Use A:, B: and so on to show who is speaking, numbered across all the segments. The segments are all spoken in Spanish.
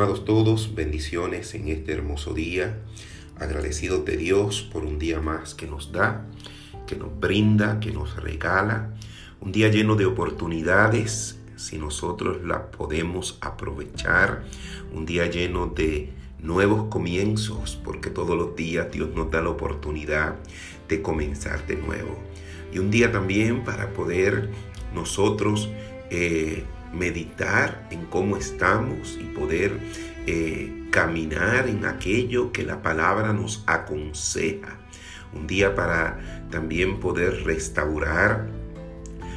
A: Amados todos, bendiciones en este hermoso día. Agradecidos de Dios por un día más que nos da, que nos brinda, que nos regala. Un día lleno de oportunidades, si nosotros las podemos aprovechar. Un día lleno de nuevos comienzos, porque todos los días Dios nos da la oportunidad de comenzar de nuevo. Y un día también para poder nosotros eh, meditar en cómo estamos y poder eh, caminar en aquello que la palabra nos aconseja. Un día para también poder restaurar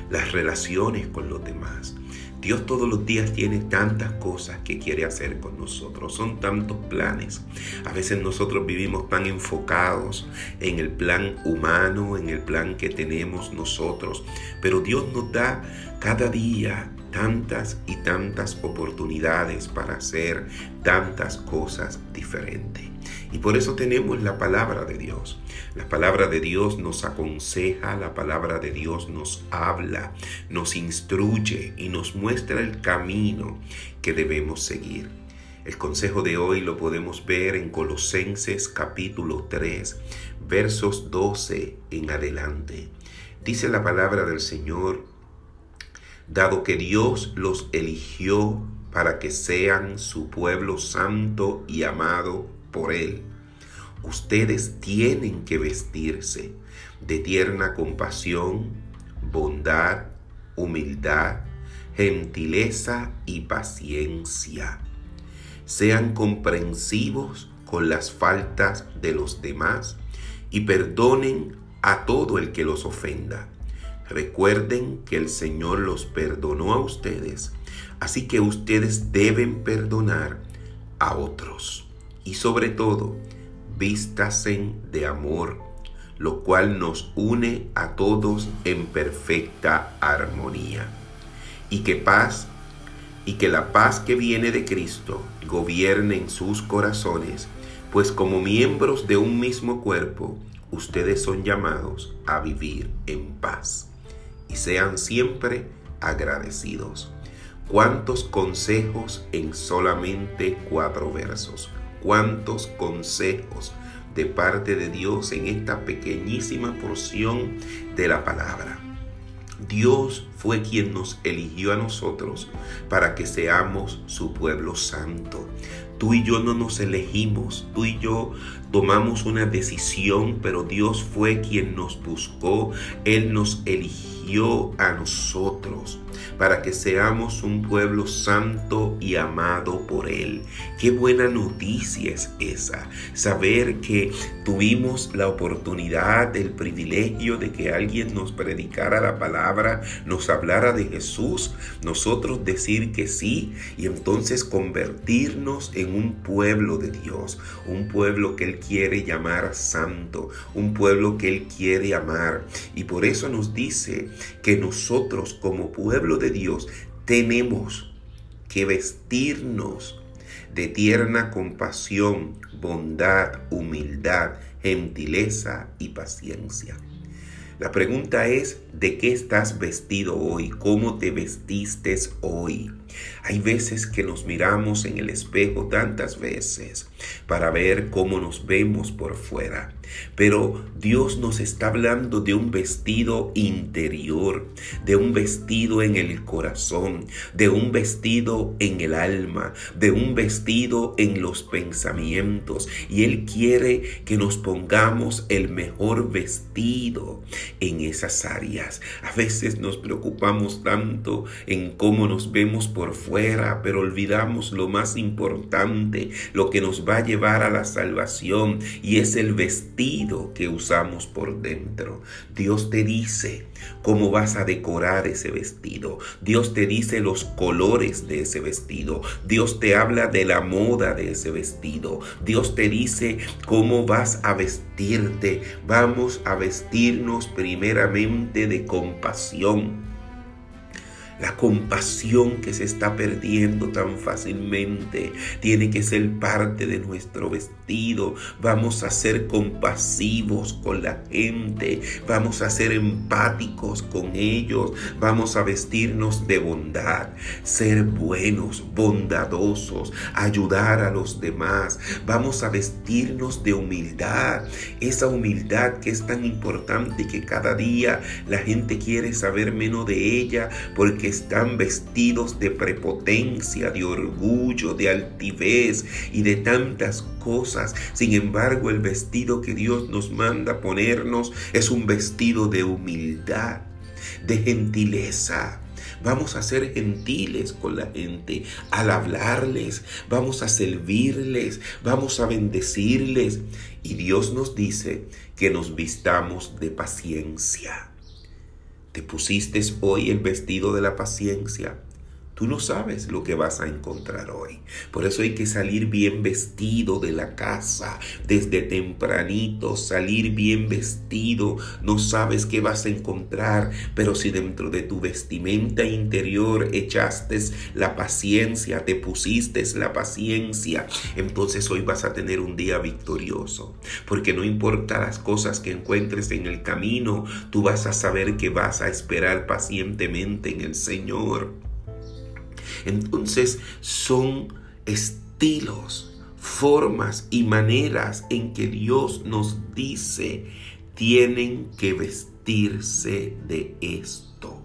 A: las relaciones con los demás. Dios todos los días tiene tantas cosas que quiere hacer con nosotros, son tantos planes. A veces nosotros vivimos tan enfocados en el plan humano, en el plan que tenemos nosotros, pero Dios nos da cada día tantas y tantas oportunidades para hacer tantas cosas diferentes. Y por eso tenemos la palabra de Dios. La palabra de Dios nos aconseja, la palabra de Dios nos habla, nos instruye y nos muestra el camino que debemos seguir. El consejo de hoy lo podemos ver en Colosenses capítulo 3, versos 12 en adelante. Dice la palabra del Señor, dado que Dios los eligió para que sean su pueblo santo y amado por Él. Ustedes tienen que vestirse de tierna compasión, bondad, humildad, gentileza y paciencia. Sean comprensivos con las faltas de los demás y perdonen a todo el que los ofenda Recuerden que el Señor los perdonó a ustedes, así que ustedes deben perdonar a otros. Y sobre todo, vístasen de amor, lo cual nos une a todos en perfecta armonía. Y que paz y que la paz que viene de Cristo gobierne en sus corazones, pues como miembros de un mismo cuerpo, ustedes son llamados a vivir en paz y sean siempre agradecidos. Cuántos consejos en solamente cuatro versos. Cuántos consejos de parte de Dios en esta pequeñísima porción de la palabra. Dios fue quien nos eligió a nosotros para que seamos su pueblo santo. Tú y yo no nos elegimos, tú y yo tomamos una decisión, pero Dios fue quien nos buscó, Él nos eligió a nosotros para que seamos un pueblo santo y amado por Él. Qué buena noticia es esa, saber que tuvimos la oportunidad, el privilegio de que alguien nos predicara la palabra, nos hablara de Jesús, nosotros decir que sí y entonces convertirnos en un pueblo de Dios, un pueblo que Él quiere llamar santo, un pueblo que Él quiere amar. Y por eso nos dice que nosotros como pueblo de Dios tenemos que vestirnos de tierna compasión, bondad, humildad, gentileza y paciencia. La pregunta es, ¿de qué estás vestido hoy? ¿Cómo te vestiste hoy? Hay veces que nos miramos en el espejo tantas veces para ver cómo nos vemos por fuera. Pero Dios nos está hablando de un vestido interior, de un vestido en el corazón, de un vestido en el alma, de un vestido en los pensamientos. Y Él quiere que nos pongamos el mejor vestido en esas áreas. A veces nos preocupamos tanto en cómo nos vemos por fuera, pero olvidamos lo más importante, lo que nos va a llevar a la salvación y es el vestido que usamos por dentro. Dios te dice cómo vas a decorar ese vestido. Dios te dice los colores de ese vestido. Dios te habla de la moda de ese vestido. Dios te dice cómo vas a vestirte. Vamos a vestirnos primeramente de compasión La compasión que se está perdiendo tan fácilmente tiene que ser parte de nuestro vestido. Vamos a ser compasivos con la gente. Vamos a ser empáticos con ellos. Vamos a vestirnos de bondad. Ser buenos, bondadosos. Ayudar a los demás. Vamos a vestirnos de humildad. Esa humildad que es tan importante que cada día la gente quiere saber menos de ella porque están vestidos de prepotencia, de orgullo, de altivez y de tantas cosas. Sin embargo, el vestido que Dios nos manda ponernos es un vestido de humildad, de gentileza. Vamos a ser gentiles con la gente al hablarles, vamos a servirles, vamos a bendecirles. Y Dios nos dice que nos vistamos de paciencia. Te pusiste hoy el vestido de la paciencia. Tú no sabes lo que vas a encontrar hoy. Por eso hay que salir bien vestido de la casa desde tempranito, salir bien vestido. No sabes qué vas a encontrar, pero si dentro de tu vestimenta interior echaste la paciencia, te pusiste la paciencia, entonces hoy vas a tener un día victorioso. Porque no importa las cosas que encuentres en el camino, tú vas a saber que vas a esperar pacientemente en el Señor. Entonces son estilos, formas y maneras en que Dios nos dice tienen que vestirse de esto.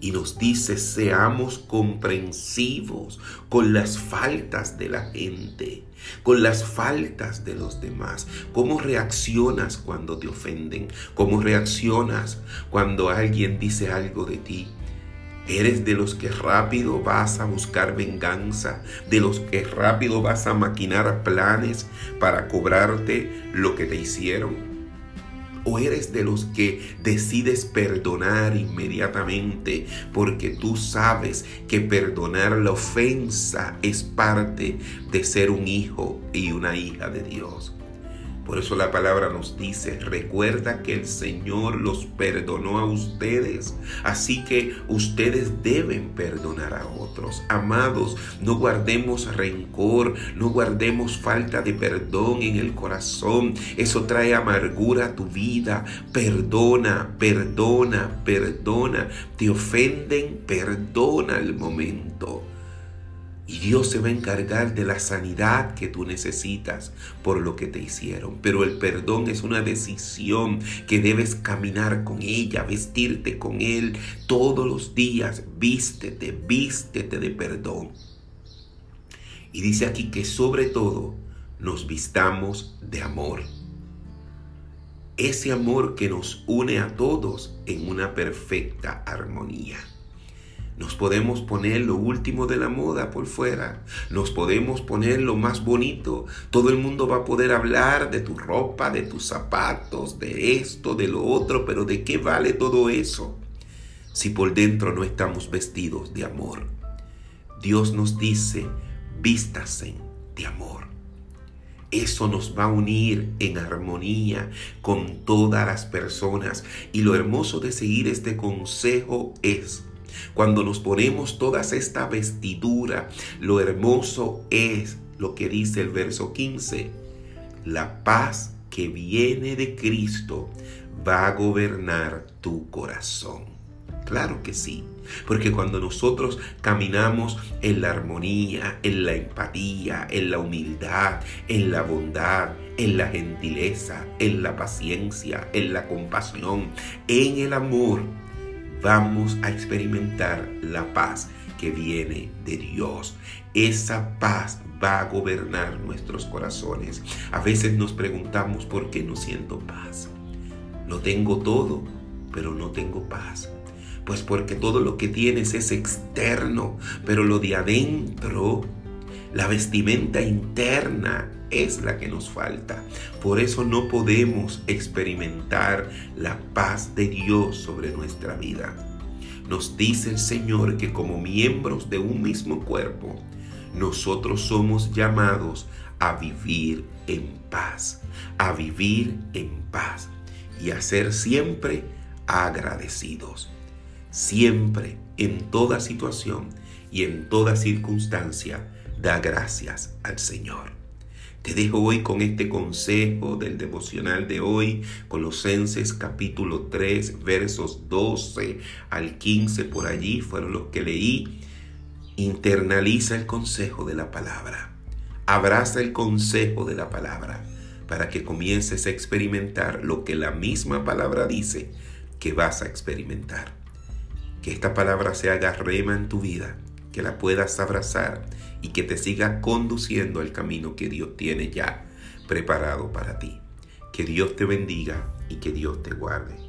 A: Y nos dice, seamos comprensivos con las faltas de la gente, con las faltas de los demás. ¿Cómo reaccionas cuando te ofenden? ¿Cómo reaccionas cuando alguien dice algo de ti? Eres de los que rápido vas a buscar venganza, de los que rápido vas a maquinar planes para cobrarte lo que te hicieron. O eres de los que decides perdonar inmediatamente porque tú sabes que perdonar la ofensa es parte de ser un hijo y una hija de Dios. Por eso la palabra nos dice, recuerda que el Señor los perdonó a ustedes, así que ustedes deben perdonar a otros. Amados, no guardemos rencor, no guardemos falta de perdón en el corazón. Eso trae amargura a tu vida. Perdona, perdona, perdona. Te ofenden, perdona el momento. Y Dios se va a encargar de la sanidad que tú necesitas por lo que te hicieron. Pero el perdón es una decisión que debes caminar con ella, vestirte con Él todos los días. Vístete, vístete de perdón. Y dice aquí que sobre todo nos vistamos de amor. Ese amor que nos une a todos en una perfecta armonía. Nos podemos poner lo último de la moda por fuera. Nos podemos poner lo más bonito. Todo el mundo va a poder hablar de tu ropa, de tus zapatos, de esto, de lo otro, pero ¿de qué vale todo eso si por dentro no estamos vestidos de amor? Dios nos dice, vístase de amor. Eso nos va a unir en armonía con todas las personas. Y lo hermoso de seguir este consejo es cuando nos ponemos toda esta vestidura, lo hermoso es lo que dice el verso 15. La paz que viene de Cristo va a gobernar tu corazón. Claro que sí, porque cuando nosotros caminamos en la armonía, en la empatía, en la humildad, en la bondad, en la gentileza, en la paciencia, en la compasión, en el amor, vamos a experimentar la paz que viene de Dios. Esa paz va a gobernar nuestros corazones. A veces nos preguntamos por qué no siento paz. Lo tengo todo, pero no tengo paz. Pues porque todo lo que tienes es externo, pero lo de adentro, la vestimenta interna es la que nos falta. Por eso no podemos experimentar la paz de Dios sobre nuestra vida. Nos dice el Señor que como miembros de un mismo cuerpo, nosotros somos llamados a vivir en paz, a vivir en paz y a ser siempre agradecidos, siempre en toda situación y en toda circunstancia, da gracias al Señor. Te dejo hoy con este consejo del devocional de hoy, Colosenses capítulo 3, versos 12 al 15, por allí fueron los que leí. Internaliza el consejo de la palabra. Abraza el consejo de la palabra para que comiences a experimentar lo que la misma palabra dice que vas a experimentar. Que esta palabra se haga rema en tu vida, que la puedas abrazar y que te siga conduciendo al camino que Dios tiene ya preparado para ti. Que Dios te bendiga y que Dios te guarde.